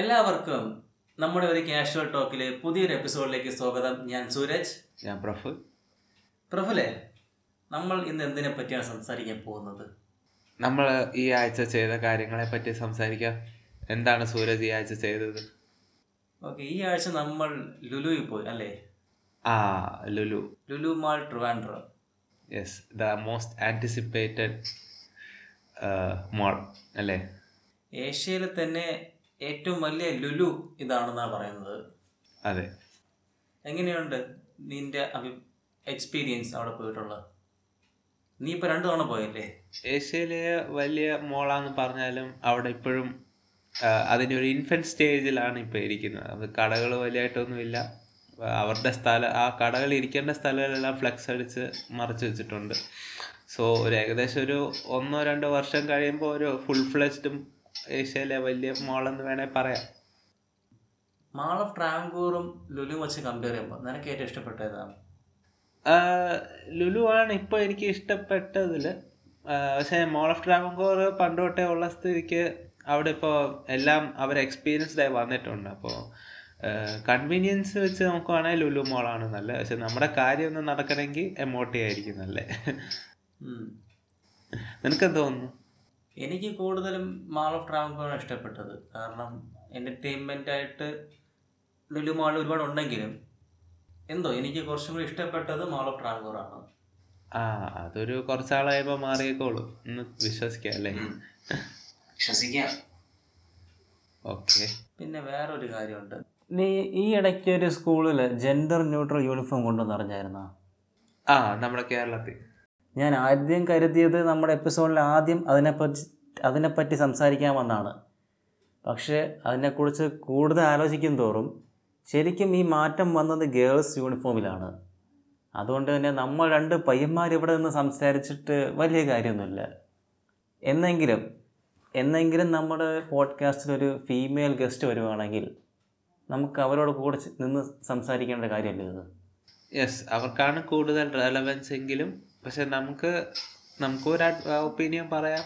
എല്ലാവർക്കും നമ്മുടെ ഒരു കാഷ്വൽ ടോക്കിലെ പുതിയൊരു എപ്പിസോഡിലേക്ക് സ്വാഗതം. ഞാൻ സൂരജ്. ഞാൻ പ്രഫു പ്രഫുലെ നമ്മൾ ഇന്ന് എന്തിനെ പറ്റിയാണ് സംസാരിക്കാൻ പോകുന്നത്? നമ്മൾ ഈ ആഴ്ച ചെയ്ത കാര്യങ്ങളെ പറ്റി സംസാരിക്കാം. എന്താണ് സൂരജ് ഈ ആഴ്ച ചെയ്തത്? ഓക്കെ ഈ ആഴ്ച നമ്മൾ ലുലുവിൽ പോയി അല്ലേ? ആ Lulu. Lulu mall Trivandrum. Yes the most anticipated mall അല്ലേ? ഏഷ്യയിൽ തന്നെ ഏറ്റവും വലിയ ലുലു ഇതാണെന്നാണ് പറയുന്നത്. അതെ. എങ്ങനെയുണ്ട് നിന്റെ അഭി എക്സ്പീരിയൻസ് അവിടെ പോയിട്ടുള്ളത്? നീ ഇപ്പൊ രണ്ടു തവണ പോയല്ലേ? ഏഷ്യയിലെ വലിയ മോളാന്ന് പറഞ്ഞാലും അവിടെ ഇപ്പോഴും അതിന്റെ ഒരു ഇൻഫന്റ് സ്റ്റേജിലാണ് ഇപ്പോൾ ഇരിക്കുന്നത്. അത് കടകൾ വലിയായിട്ടൊന്നുമില്ല. അവരുടെ സ്ഥലം ആ കടകൾ ഇരിക്കേണ്ട സ്ഥലങ്ങളെല്ലാം ഫ്ലെക്സ് അടിച്ച് മറച്ചു വെച്ചിട്ടുണ്ട്. സോ ഒരു ഏകദേശം ഒരു ഒന്നോ രണ്ടോ വർഷം കഴിയുമ്പോൾ ഒരു ഫുൾ ഫ്ലെജ്ഡും ഏഷ്യയിലെ വലിയ എന്ന് വേണേൽ പറയാം. മാൾ ഓഫ് ട്രാവൻകൂറും ലുലു വെച്ച് കമ്പയർ ചെയ്യുമ്പോൾ നിനക്ക് ഏറ്റവും ഇഷ്ടപ്പെട്ട ഏതാണ് ലുലു ആണ് ഇപ്പോൾ എനിക്ക് ഇഷ്ടപ്പെട്ടതിൽ പക്ഷേ മോൾ ഓഫ് ട്രാവൻകൂർ പണ്ട് തൊട്ടേ ഉള്ള സ്ഥിതിക്ക് അവിടെ ഇപ്പോൾ എല്ലാം അവർ എക്സ്പീരിയൻസ്ഡ് ആയി വന്നിട്ടുണ്ട്. അപ്പോൾ കൺവീനിയൻസ് വെച്ച് നോക്കുവാണെങ്കിൽ ലുലു മോളാണ് നല്ലത്. പക്ഷെ നമ്മുടെ കാര്യം ഒന്ന് നടക്കണമെങ്കിൽ എമോട്ടി ആയിരിക്കും നല്ലേ. നിനക്കെന്ത് തോന്നുന്നു? എനിക്ക് കൂടുതലും മാൾ ഓഫ് ട്രാവൻകൂറാണ് ഇഷ്ടപ്പെട്ടത്. കാരണം എന്റർടൈൻമെന്റ് ആയിട്ട് ലുലു മാൾ ഒരുപാട് ഉണ്ടെങ്കിലും എന്തോ എനിക്ക് കുറച്ചും കൂടി ഇഷ്ടപ്പെട്ടത് മാൾ ഓഫ് ട്രാവൻകൂറാണ് ആ അതൊരു കുറച്ചാളായപ്പോൾ മാറിയേക്കോളൂ. എന്ന് വിശ്വസിക്കാം അല്ലേ? വിശ്വസിക്കാം. ഓക്കെ. പിന്നെ വേറൊരു ഒരു കാര്യമുണ്ട്. നീ ഈ ഇടയ്ക്ക് ഒരു സ്കൂളിൽ ജെൻഡർ ന്യൂട്രൽ യൂണിഫോം കൊണ്ടുവന്നറിഞ്ഞായിരുന്നോ ആ നമ്മുടെ കേരളത്തിൽ. ഞാൻ ആദ്യം കരുതിയത് നമ്മുടെ എപ്പിസോഡിൽ ആദ്യം അതിനെപ്പറ്റി അതിനെപ്പറ്റി സംസാരിക്കാമെന്നാണ് പക്ഷേ അതിനെക്കുറിച്ച് കൂടുതൽ ആലോചിക്കും തോറും ശരിക്കും ഈ മാറ്റം വന്നത് ഗേൾസ് യൂണിഫോമിലാണ്. അതുകൊണ്ട് തന്നെ നമ്മൾ രണ്ട് പയ്യന്മാർ ഇവിടെ നിന്ന് സംസാരിച്ചിട്ട് വലിയ കാര്യമൊന്നുമില്ല. എന്നെങ്കിലും എന്നെങ്കിലും നമ്മുടെ പോഡ്കാസ്റ്റിൽ ഒരു ഫീമെയിൽ ഗസ്റ്റ് വരുവാണെങ്കിൽ നമുക്ക് അവരോട് കൂടെ നിന്ന് സംസാരിക്കേണ്ട കാര്യമല്ലേ ഇത്? യെസ് അവർക്കാണ് കൂടുതൽ റെലവൻസ് എങ്കിലും പക്ഷെ നമുക്ക് നമുക്ക് ഒരു ഒപ്പീനിയൻ പറയാം.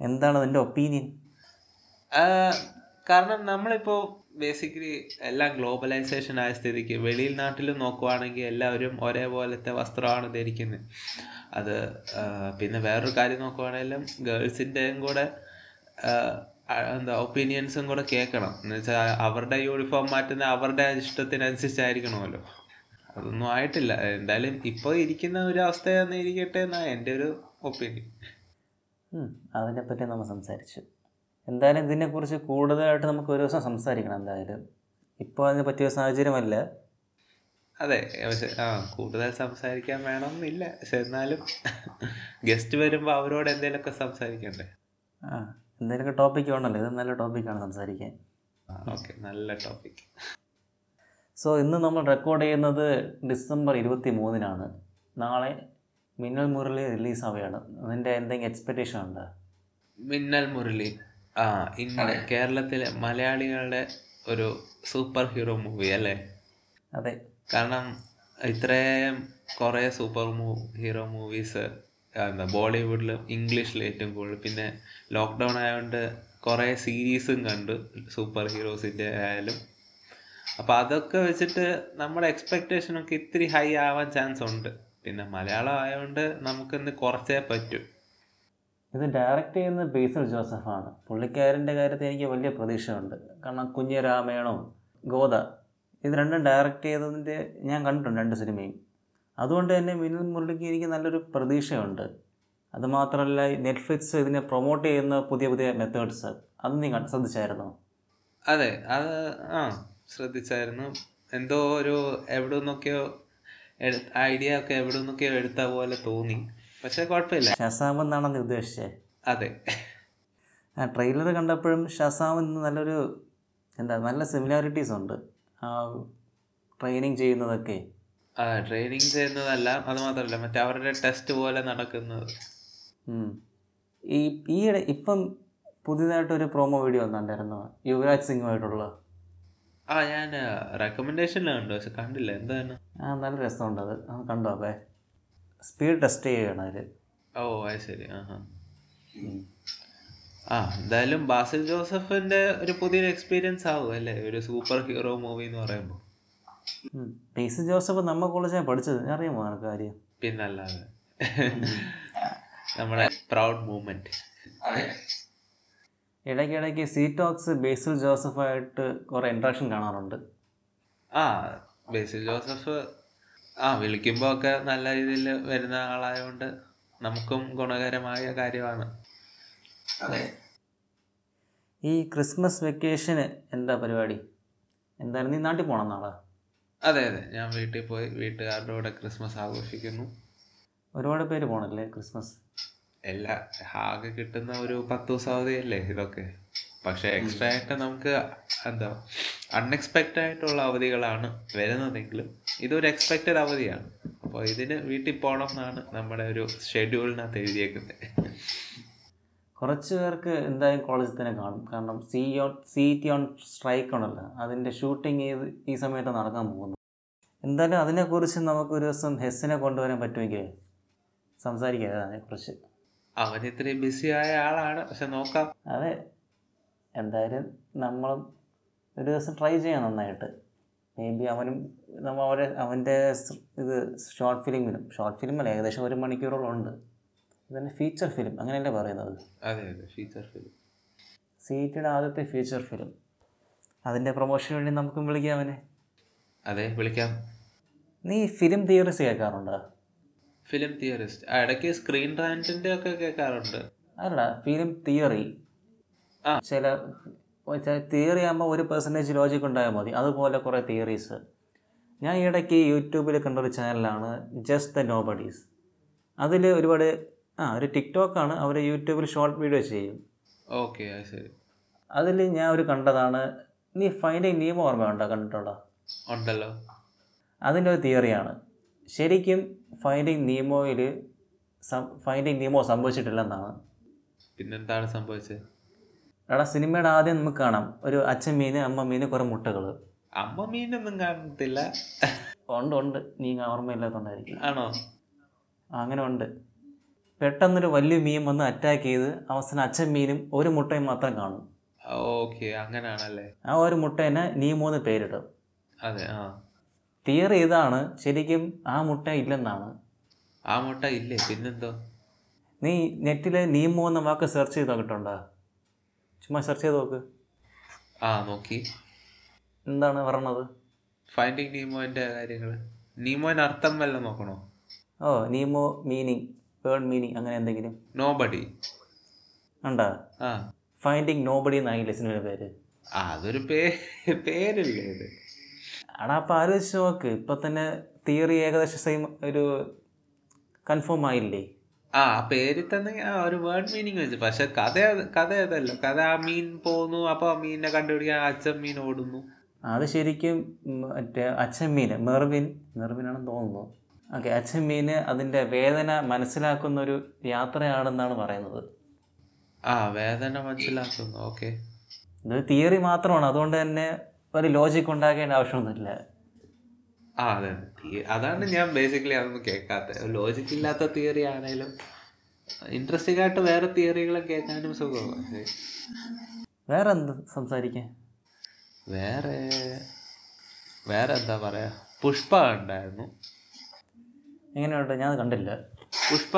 എന്താണ് നിന്റെ ഒപ്പീനിയൻ? കാരണം നമ്മളിപ്പോൾ ബേസിക്കലി എല്ലാം ഗ്ലോബലൈസേഷൻ ആയ സ്ഥിതിക്ക് വെളിയിൽ നാട്ടിലും നോക്കുവാണെങ്കിൽ എല്ലാവരും ഒരേപോലത്തെ വസ്ത്രമാണ് ധരിക്കുന്നത് അത് പിന്നെ വേറൊരു കാര്യം നോക്കുവാണെങ്കിലും ഗേൾസിന്റെയും കൂടെ എന്താ ഒപ്പീനിയൻസും കൂടെ കേൾക്കണം. എന്ന് വെച്ചാൽ അവരുടെ യൂണിഫോം മാറ്റുന്ന അവരുടെ ഇഷ്ടത്തിനനുസരിച്ചായിരിക്കണമല്ലോ. അതൊന്നും ആയിട്ടില്ല. എന്തായാലും ഇപ്പോൾ ഇരിക്കുന്ന ഒരു അവസ്ഥയാണെന്ന് ഇരിക്കട്ടെ എന്നാണ് എന്റെ ഒരു ഒപ്പീനിയൻ അതിനെ പറ്റി നമ്മൾ സംസാരിച്ചു. എന്തായാലും ഇതിനെക്കുറിച്ച് കൂടുതലായിട്ട് നമുക്ക് ഒരു ദിവസം സംസാരിക്കണം എന്തായാലും. ഇപ്പോൾ അതിന് പറ്റിയ സാഹചര്യമല്ല. അതെ പക്ഷെ ആ കൂടുതൽ സംസാരിക്കാൻ വേണമെന്നില്ല. പക്ഷെ എന്നാലും ഗസ്റ്റ് വരുമ്പോൾ അവരോട് എന്തെങ്കിലുമൊക്കെ സംസാരിക്കണ്ടേ? ആ എന്തെങ്കിലുമൊക്കെ ടോപ്പിക് വേണമല്ലോ ഇത് നല്ല ടോപ്പിക്കാണ് സംസാരിക്കാൻ. ഓക്കെ നല്ല ടോപ്പിക് സോ ഇന്ന് നമ്മൾ റെക്കോർഡ് ചെയ്യുന്നത് ഡിസംബർ ഇരുപത്തി മൂന്നിനാണ് നാളെ മിന്നൽ മുരളി റിലീസ് ആവുകയാണ് അതിന്റെ എന്തെങ്കിലും എക്സ്പെക്റ്റേഷൻ ഉണ്ട്? മിന്നൽ മുരളി. ആ ഇന്ന് കേരളത്തിലെ മലയാളികളുടെ ഒരു സൂപ്പർ ഹീറോ മൂവി അല്ലേ? അതെ. കാരണം ഇത്രയും കുറേ സൂപ്പർ മൂ ഹീറോ മൂവീസ് എന്താ ബോളിവുഡിലും ഇംഗ്ലീഷിലും ഏറ്റവും കൂടുതൽ. പിന്നെ ലോക്ക്ഡൗൺ ആയതുകൊണ്ട് കുറേ സീരീസും കണ്ടു. സൂപ്പർ ഹീറോസിന്റെ ആയാലും. അപ്പോൾ അതൊക്കെ വെച്ചിട്ട് നമ്മുടെ എക്സ്പെക്റ്റേഷനൊക്കെ ഇത്തിരി ഹൈ ആവാൻ ചാൻസ് ഉണ്ട്. പിന്നെ മലയാളം ആയതുകൊണ്ട് നമുക്കിന്ന് കുറച്ചേ പറ്റൂ. ഇത് ഡയറക്റ്റ് ചെയ്യുന്ന ബേസിൽ ജോസഫാണ്. പുള്ളിക്കാരന്റെ കാര്യത്തിൽ എനിക്ക് വലിയ പ്രതീക്ഷയുണ്ട്. കാരണം കുഞ്ഞ് രാമേണോ ഗോദ ഇത് രണ്ടും ഡയറക്റ്റ് ചെയ്തതിന്റെ ഞാൻ കണ്ടിട്ടുണ്ട് രണ്ട് സിനിമയും. അതുകൊണ്ട് തന്നെ മിന്നൽ മുരളിക്ക് എനിക്ക് നല്ലൊരു പ്രതീക്ഷയുണ്ട്. അതുമാത്രമല്ല നെറ്റ്ഫ്ലിക്സ് ഇതിനെ പ്രൊമോട്ട് ചെയ്യുന്ന പുതിയ പുതിയ മെത്തേഡ്സ് അത് നീ ശ്രദ്ധിച്ചായിരുന്നോ? അതെ അത് ആ. ശ്രദ്ധിച്ചായിരുന്നു. എന്തോ ഒരു എവിടെ നിന്നൊക്കെയോ ഐഡിയ ഒക്കെ എവിടെ നിന്നൊക്കെയോ എടുത്ത പോലെ തോന്നി. പക്ഷെ കുഴപ്പമില്ല. ഷസാം എന്നാണെന്ന് ഉദ്ദേശിച്ചേ ഉദ്ദേശിച്ചത് അതെ. ആ ട്രെയിലർ കണ്ടപ്പോഴും ഷസാം എന്ന് നല്ലൊരു എന്താ നല്ല സിമിലാരിറ്റീസ് ഉണ്ട്. ആ ട്രെയിനിങ് ചെയ്യുന്നതൊക്കെ. ആ ട്രെയിനിങ് ചെയ്യുന്നതല്ല അത് മാത്രമല്ല മറ്റേ അവരുടെ ടെസ്റ്റ് പോലെ നടക്കുന്നത്. ഈ ഈയിടെ ഇപ്പം പുതിയതായിട്ടൊരു പ്രോമോ വീഡിയോ വന്നിട്ടുണ്ടായിരുന്നു. യുവരാജ് സിംഗുമായിട്ടുള്ള. ആ ഞാൻ റെക്കമെൻഡേഷനിൽ കണ്ടു പക്ഷെ കണ്ടില്ല. എന്താണ്? ആ നല്ല രസമുണ്ട് അത്. കണ്ടോ? അപ്പേ സ്പീഡ് ടെസ്റ്റ് ചെയ്യണം അതിൽ ഓ അത് ശരി. ആ ആ എന്തായാലും ബാസിൽ ജോസഫിന്റെ ഒരു പുതിയൊരു എക്സ്പീരിയൻസ് ആവും അല്ലേ? ഒരു സൂപ്പർ ഹീറോ മൂവി എന്ന് പറയുമ്പോൾ. ബേസിൽ ജോസഫ് നമ്മ കോളേജിലാണ് പഠിച്ചത്. അറിയാമോ നിനക്ക് കാര്യം? പിന്നല്ലാതെ. നമ്മുടെ പ്രൗഡ് മൂമെന്റ് ഇടയ്ക്കിടയ്ക്ക് സീറ്റോക്സ് ടോക്സ് ബേസിൽ ജോസഫായിട്ട് കുറേ ഇൻട്രാക്ഷൻ കാണാറുണ്ട്. ആ ബേസിൽ ജോസഫ് ആ വിളിക്കുമ്പോൾ ഒക്കെ നല്ല രീതിയിൽ വരുന്ന ആളായതുകൊണ്ട് നമുക്കും ഗുണകരമായ കാര്യമാണ്. അതെ. ഈ ക്രിസ്മസ് വെക്കേഷന് എന്താ പരിപാടി? എന്തായാലും നീ നാട്ടിൽ പോകണം നാളെ? അതെ അതെ. ഞാൻ വീട്ടിൽ പോയി. വീട്ടുകാരുടെ കൂടെ ക്രിസ്മസ് ആഘോഷിക്കുന്നു. ഒരുപാട് പേര് പോകണല്ലേ ക്രിസ്മസ്? എല്ലാ ആകെ കിട്ടുന്ന ഒരു പത്ത് ദിവസം അവധിയല്ലേ ഇതൊക്കെ? പക്ഷെ എക്സ്ട്രാ ആയിട്ട് നമുക്ക് എന്താ അൺഎക്സ്പെക്റ്റഡ് ആയിട്ടുള്ള അവധികളാണ് വരുന്നതെങ്കിലും ഇതൊരു എക്സ്പെക്റ്റഡ് അവധിയാണ്. അപ്പോൾ ഇതിന് വീട്ടിൽ പോകണം എന്നാണ് നമ്മുടെ ഒരു ഷെഡ്യൂളിനകത്ത് എഴുതിയേക്കുന്നത്. കുറച്ച് പേർക്ക് എന്തായാലും കോളേജിൽ തന്നെ കാണും. കാരണം C on C T on strike ഉണ്ടല്ലോ അതിന്റെ ഷൂട്ടിംഗ് ഈ ഈ സമയത്ത് നടക്കാൻ പോകുന്നു. എന്തായാലും അതിനെക്കുറിച്ച് നമുക്കൊരു ദിവസം ഹെസ്സിനെ കൊണ്ടുവരാൻ പറ്റുമെങ്കിൽ സംസാരിക്കാം. അതിനെക്കുറിച്ച്. അവൻ ഇത്രയും ബിസി ആയ ആളാണ്. പക്ഷെ നോക്കാം. അതെ. എന്തായാലും നമ്മളും ഒരു ദിവസം ട്രൈ ചെയ്യാം നന്നായിട്ട്. മേ ബി അവനും നമ്മൾ അവരെ അവന്റെ ഇത് ഷോർട്ട് ഫിലിമിലും ഷോർട്ട് ഫിലിമല്ല ഏകദേശം ഒരു മണിക്കൂറോളം ഉണ്ട്. ഇതന്നെ ഫീച്ചർ ഫിലിം അങ്ങനെയല്ലേ പറയുന്നത്? അതെ അതെ ഫീച്ചർ ഫിലിം സീറ്റഡ് ആദ്യത്തെ ഫീച്ചർ ഫിലിം അതിന്റെ പ്രൊമോഷന് വേണ്ടി നമുക്കും വിളിക്കാം അവനെ. അതെ വിളിക്കാം. നീ ഫിലിം തിയറീസ് കേൾക്കാറുണ്ടോ? ഫിലിം തിയറിസ്റ്റ് ഇടയ്ക്ക് സ്ക്രീൻ റാന്റിന്റെ ഒക്കെ കേൾക്കാറുണ്ട്. അല്ല ഫിലിം തിയറി ആ. ചില തിയറി ആകുമ്പോൾ ഒരു പെർസെന്റേജ് ലോജിക് ഉണ്ടായാൽ മതി. അതുപോലെ കുറേ തിയറീസ് ഞാൻ ഇടയ്ക്ക് യൂട്യൂബിൽ കണ്ടൊരു ചാനലാണ് ജസ്റ്റ് ദ നോബഡീസ് അതിൽ ഒരുപാട് ആ ഒരു ടിക്ടോക്കാണ് അവർ യൂട്യൂബിൽ ഷോർട്ട് വീഡിയോ ചെയ്യും. ഓക്കെ ശരി. അതിൽ ഞാൻ ഒരു കണ്ടതാണ് നീ ഫൈൻഡിങ് നിയമം ഓർമ്മയുണ്ടോ? കണ്ടിട്ടുണ്ടോ? ഉണ്ടല്ലോ. അതിന്റെ ഒരു തിയറിയാണ് ശരിക്കും ഫൈൻഡിങ് നീമോയിൽ ഫൈൻഡിങ് നീമോ സംഭവിച്ചിട്ടില്ലെന്നാണ്. പിന്നെന്താണ് സംഭവിച്ചത്? എടാ സിനിമയുടെ ആദ്യം നമുക്ക് കാണാം. ഒരു അച്ഛൻ മീൻ അമ്മ മീൻ കുറെ മുട്ടകൾ അമ്മ മീനൊന്നും കാണത്തില്ല. ഉണ്ട് ഉണ്ട്. നീ ഓർമ്മയില്ലാത്തോണ്ടായിരിക്കും. ആണോ? അങ്ങനെ ഉണ്ട്. പെട്ടെന്നൊരു വലിയ മീൻ വന്ന് അറ്റാക്ക് ചെയ്ത് അവസാനം അച്ഛൻ മീനും ഒരു മുട്ടയും മാത്രം കാണും. ഓക്കെ അങ്ങനെയാണല്ലേ ആ ഒരു മുട്ടേനെ നീമോന്ന് പേരിടും. അതെ ആ. തിയറി ഇതാണ് ശരിക്കും ആ മുട്ട ഇല്ലെന്നാണ്. ആ മുട്ട ഇല്ലേ? പിന്നെന്തോ? നീ നെറ്റിൽ നീമോ എന്ന വാക്ക് സെർച്ച് ചെയ്ത് നോക്കിയിട്ടുണ്ടോ ചുമ്മാ സെർച്ച് ചെയ്ത് നോക്ക്. ആ നോക്കി. എന്താണ് പറഞ്ഞത്? ഫൈൻഡിങ് നീമോന്റെ കാര്യങ്ങൾ നീമോന്റെ അർത്ഥം വല്ല നോക്കണോ? ഓ നീമോ മീനിങ് വേർഡ് മീനിങ് അങ്ങനെ എന്തെങ്കിലും. നോബഡി ഉണ്ടോ? ആ. ഫൈൻഡിങ് നോബഡി എന്നായില്ലേ സിനിമയുടെ പേര്. ആ, അതൊരു പേ പേരില്ലേ ഇത്? എടാ അപ്പം ആലോചിച്ച് നോക്ക്. ഇപ്പം തന്നെ തിയറി ഏകദേശം സെയിം ഒരു കൺഫേം ആയില്ലേ? ആ പേരി പേരിൽ തന്നെ ആ ഒരു വേർഡ് മീനിങ് വെച്ചു. പക്ഷെ കഥ കഥ അതല്ലോ. കഥ ആ മീൻ പോകുന്നു അപ്പോൾ ആ മീനിനെ കണ്ടുപിടിക്കാൻ അച്ഛൻ മീൻ ഓടുന്നു. അത് ശരിക്കും മറ്റേ അച്ഛൻ മീൻ മെർവിൻ. മെർവിനാണെന്ന് തോന്നുന്നു. ഓക്കെ അച്ഛൻ മീന് അതിന്റെ വേദന മനസ്സിലാക്കുന്ന ഒരു യാത്രയാണെന്നാണ് പറയുന്നത്. ആ വേദന മനസ്സിലാക്കുന്നു. ഓക്കെ. ഇത് തിയറി മാത്രമാണ്. അതുകൊണ്ട് തന്നെ ഒരു ലോജിക് ഉണ്ടാക്കേണ്ട ആവശ്യമൊന്നുമില്ല. ആ അതെ അതെ. അതാണ് ഞാൻ ബേസിക്കലി അതൊന്നും കേൾക്കാത്ത ലോജിക് ഇല്ലാത്ത തിയറി ആണെങ്കിലും ഇൻട്രസ്റ്റിംഗ് ആയിട്ട് വേറെ തിയറികളും കേൾക്കാനും സുഖമാണ്. വേറെ എന്ത് സംസാരിക്കാൻ? വേറെ വേറെ എന്താ പറയാ? പുഷ്പ ഉണ്ടായിരുന്നു. എങ്ങനെയുണ്ട്? ഞാൻ കണ്ടില്ല. പുഷ്പ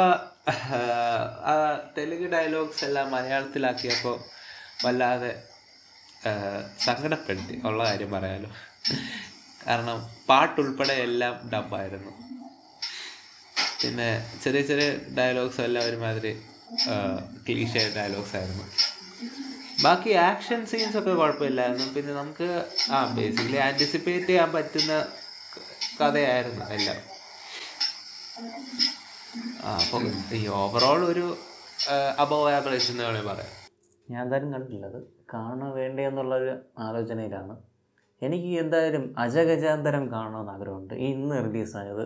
തെലുങ്ക് ഡയലോഗ്സ് എല്ലാം മലയാളത്തിലാക്കിയപ്പോൾ വല്ലാതെ സങ്കടപ്പെടുത്തി ഉള്ള കാര്യം പറയാലോ. കാരണം പാട്ടുൾപ്പെടെ എല്ലാം ഡബായിരുന്നു പിന്നെ ചെറിയ ചെറിയ ഡയലോഗ്സ് എല്ലാം ഒരുമാതിരി ക്ലീഷ ഡയലോഗ്സ് ആയിരുന്നു. ബാക്കി ആക്ഷൻ സീൻസ് ഒക്കെ കുഴപ്പമില്ലായിരുന്നു. പിന്നെ നമുക്ക് ആ ബേസിക്കലി ആന്റിസിപ്പേറ്റ് ചെയ്യാൻ പറ്റുന്ന കഥയായിരുന്നു എല്ലാം. ആ അപ്പം ഈ ഓവറോൾ ഒരു അബവ് ആവറേജ് എന്ന് വേണമെങ്കിൽ പറയാം. ഞാൻ എന്തായാലും കണ്ടില്ല അത് കാണാൻ വേണ്ടേ എന്നുള്ളൊരു ആലോചനയിലാണ്. എനിക്ക് എന്തായാലും അജഗജാന്തരം കാണണമെന്ന് ആഗ്രഹമുണ്ട്. ഇന്ന് റിലീസായത്.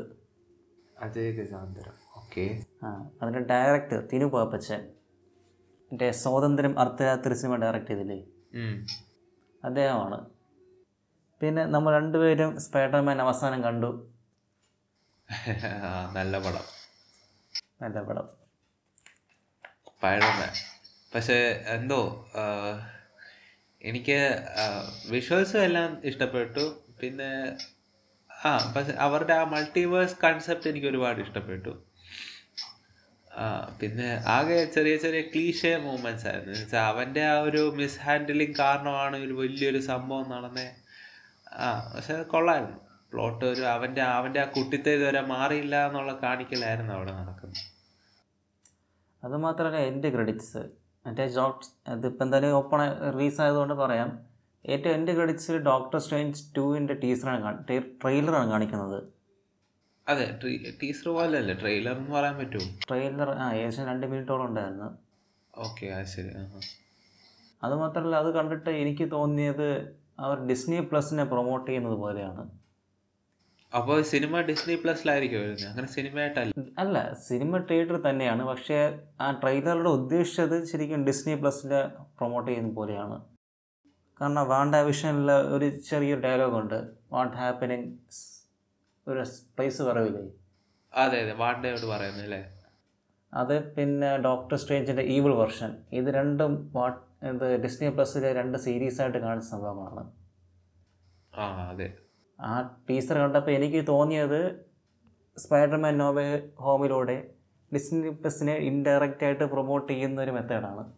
അജയ് ഗജാന്തരം ഓക്കെ. ആ അതിന്റെ ഡയറക്ടർ തിനു പാപ്പച്ചൻ. എന്റെ സ്വാതന്ത്ര്യം അർദ്ധരാത്രി സിനിമ ഡയറക്റ്റ് ചെയ്തില്ലേ? അദ്ദേഹമാണ്. പിന്നെ നമ്മൾ രണ്ടുപേരും സ്പൈഡർമാൻ അവസാനം കണ്ടു. നല്ല പടം. നല്ല പടം. സ്പൈഡർമാൻ. പക്ഷേ എന്തോ എനിക്ക് വിഷ്വൽസും എല്ലാം ഇഷ്ടപ്പെട്ടു. പിന്നെ ആ പക്ഷെ അവരുടെ ആ മൾട്ടിവേഴ്സ് കൺസെപ്റ്റ് എനിക്ക് ഒരുപാട് ഇഷ്ടപ്പെട്ടു. പിന്നെ ആകെ ചെറിയ ചെറിയ ക്ലീഷേ മൂമെന്റ്സ് ആയിരുന്നു. വെച്ചാൽ അവന്റെ ആ ഒരു മിസ് ഹാൻഡിലിങ് കാരണമാണ് ഒരു വലിയൊരു സംഭവം നടന്നത് ആ പക്ഷെ അത് കൊള്ളായിരുന്നു. പ്ലോട്ട് ഒരു അവന്റെ അവന്റെ ആ കുട്ടിത്തെ ഇതുവരെ മാറിയില്ല എന്നുള്ള കാണിക്കലായിരുന്നു അവിടെ നടക്കുന്നത്. അതുമാത്രമല്ല എന്റെ ക്രെഡിറ്റ്സ് മറ്റേ ജോക്സ് അതിപ്പോൾ എന്തായാലും ഓപ്പൺ റിലീസ് ആയതുകൊണ്ട് പറയാം. ഏറ്റവും എന്റെ ക്രെഡിറ്റ്സിൽ ഡോക്ടർ സ്ട്രേഞ്ച് ടുവിന്റെ ടീസറാണ് ട്രെയിലറാണ് കാണിക്കുന്നത്. അതെ ടീസർ അല്ലേ ട്രെയിലർ എന്ന് പറയാൻ പറ്റുമോ? ട്രെയിലർ ആ ഏകദേശം രണ്ട് മിനിറ്റോളം ഉണ്ടായിരുന്നു. ഓക്കെ അത് ശരി. അതുമാത്രമല്ല അത് കണ്ടിട്ട് എനിക്ക് തോന്നിയത് അവർ ഡിസ്നി പ്ലസിനെ പ്രൊമോട്ട് ചെയ്യുന്നത് പോലെയാണ്. അപ്പോൾ സിനിമ ഡിസ്നി പ്ലസിലായിരിക്കും വരുന്നത്. അങ്ങനെ സിനിമയായിട്ടല്ല. അല്ല സിനിമ തിയേറ്റർ തന്നെയാണ്. പക്ഷേ ആ ട്രെയിലറുടെ ഉദ്ദേശിച്ചത് ശരിക്കും ഡിസ്നി പ്ലസിൽ പ്രൊമോട്ട് ചെയ്യുന്ന പോലെയാണ്. കാരണം വാണ്ട വിഷനിൽ ഒരു ചെറിയൊരു ഡയലോഗുണ്ട് വാട്ട് ഹാപ്പനിങ് ഒരു പ്ലേസ് പറയില്ലേ? അതെ അതെ. വാണ്ടയോട് പറയുന്നത് അല്ലേ? അത് പിന്നെ ഡോക്ടർ സ്ട്രേഞ്ചിന്റെ ഈവിൾ വെർഷൻ ഇത് രണ്ടും വാട്ട് ഇത് ഡിസ്നി പ്ലസ്സിലെ രണ്ട് സീരീസായിട്ട് കാണുന്ന സംഭവമാണ് ആ അതെ. ആ ടീസർ കണ്ടപ്പോൾ എനിക്ക് തോന്നിയത് സ്പൈഡർമാൻ നോവേ ഹോമിലൂടെ ഡിസ്നി പ്ലസിനെ ഇൻഡയറക്റ്റ് ആയിട്ട് പ്രൊമോട്ട് ചെയ്യുന്ന ഒരു മെത്തേഡാണ്.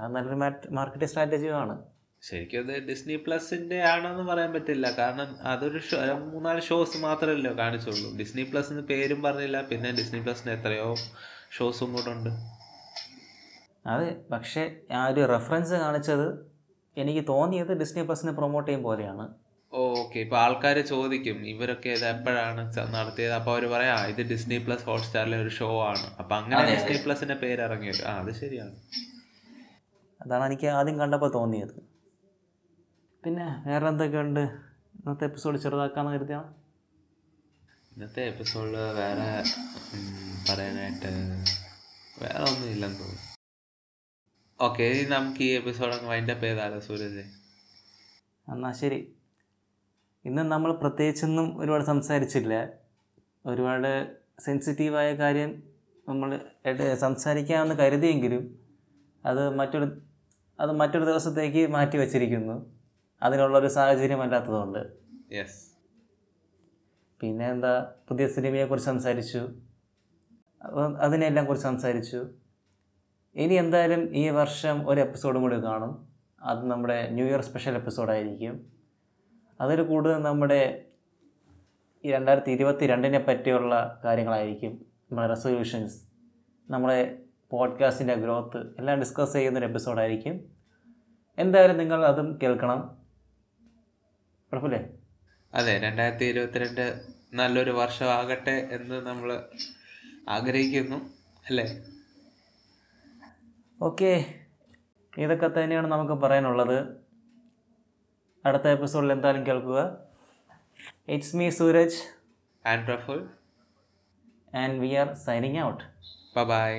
അത് നല്ലൊരു മാർക്കറ്റിംഗ് സ്ട്രാറ്റജിയുമാണ് ശരിക്കും അത് ഡിസ്നി പ്ലസിന്റെ ആണെന്ന് പറയാൻ പറ്റില്ല. കാരണം അതൊരു ഷോ മൂന്നാൽ ഷോസ് മാത്രമല്ലോ കാണിച്ചുള്ളൂ. ഡിസ്നി പ്ലസ് എന്ന് പേരും പറഞ്ഞില്ല. പിന്നെ ഡിസ്നി പ്ലസിന് എത്രയോ ഷോസും കൂടെ ഉണ്ട്. അതെ പക്ഷേ ആ ഒരു റെഫറൻസ് കാണിച്ചത് എനിക്ക് തോന്നിയത് ഡിസ്നി പ്ലസിനെ പ്രൊമോട്ട് ചെയ്യും പോലെയാണ്. ഓക്കെ ഇപ്പൊ ആൾക്കാർ ചോദിക്കും ഇവരൊക്കെ ഇത് എപ്പോഴാണ് നടത്തിയത്? അപ്പൊ അവർ പറയാ ഇത് ഡിസ്നി പ്ലസ് ഹോട്ട്സ്റ്റാറിലെ ഒരു ഷോ ആണ്. അപ്പൊ അങ്ങനെ. ഡിസ്നി പ്ലസിന്റെ പേര് ഇറങ്ങിയത് ആ അത് ശരിയാണ്. അതാണ് എനിക്ക് ആദ്യം കണ്ടപ്പോൾ തോന്നിയത്. പിന്നെ വേറെ എന്തൊക്കെ ഉണ്ട് ഇന്നത്തെ എപ്പിസോഡ് ചെറുതാക്കാന്ന് കരുതിയാണ് ഇന്നത്തെ എപ്പിസോഡിൽ വേറെ പറയാനായിട്ട് വേറെ ഒന്നും ഇല്ലെന്ന് തോന്നുന്നു. ഓക്കെ നമുക്ക് ഈ എപ്പിസോഡ് അങ്ങ് വൈൻഡപ്പ് ചെയ്താലോ സൂരജ്? എന്നാൽ ശരി. ഇന്ന് നമ്മൾ പ്രത്യേകിച്ചൊന്നും ഒരുപാട് സംസാരിച്ചില്ല. ഒരുപാട് സെൻസിറ്റീവായ കാര്യം നമ്മൾ സംസാരിക്കാമെന്ന് കരുതിയെങ്കിലും അത് മറ്റൊരു അത് മറ്റൊരു ദിവസത്തേക്ക് മാറ്റി വച്ചിരിക്കുന്നു. അതിനുള്ളൊരു സാഹചര്യമല്ലാത്തതുകൊണ്ട് യെസ് പിന്നെ എന്താ പുതിയ സിനിമയെക്കുറിച്ച് സംസാരിച്ചു. അത് അതിനെല്ലാം കുറിച്ച് സംസാരിച്ചു. ഇനി എന്തായാലും ഈ വർഷം ഒരു എപ്പിസോഡും കൂടി കാണും. അത് നമ്മുടെ ന്യൂ ഇയർ സ്പെഷ്യൽ എപ്പിസോഡായിരിക്കും. അതിൽ കൂടുതൽ നമ്മുടെ ഈ രണ്ടായിരത്തി ഇരുപത്തി രണ്ടിനെ പറ്റിയുള്ള കാര്യങ്ങളായിരിക്കും നമ്മുടെ റെസൊല്യൂഷൻസ് നമ്മുടെ പോഡ്കാസ്റ്റിന്റെ ഗ്രോത്ത് എല്ലാം ഡിസ്കസ് ചെയ്യുന്നൊരു എപ്പിസോഡായിരിക്കും എന്തായാലും നിങ്ങൾ അതും കേൾക്കണം. കുഴപ്പമില്ലേ അതെ രണ്ടായിരത്തി ഇരുപത്തിരണ്ട് നല്ലൊരു വർഷമാകട്ടെ എന്ന് നമ്മൾ ആഗ്രഹിക്കുന്നു അല്ലേ? ഓക്കെ. ഇതൊക്കെ തന്നെയാണ് നമുക്ക് പറയാനുള്ളത്. അടുത്ത എപ്പിസോഡിൽ എന്തായാലും കേൾക്കുക. It's me Suraj and Praful and we are signing out bye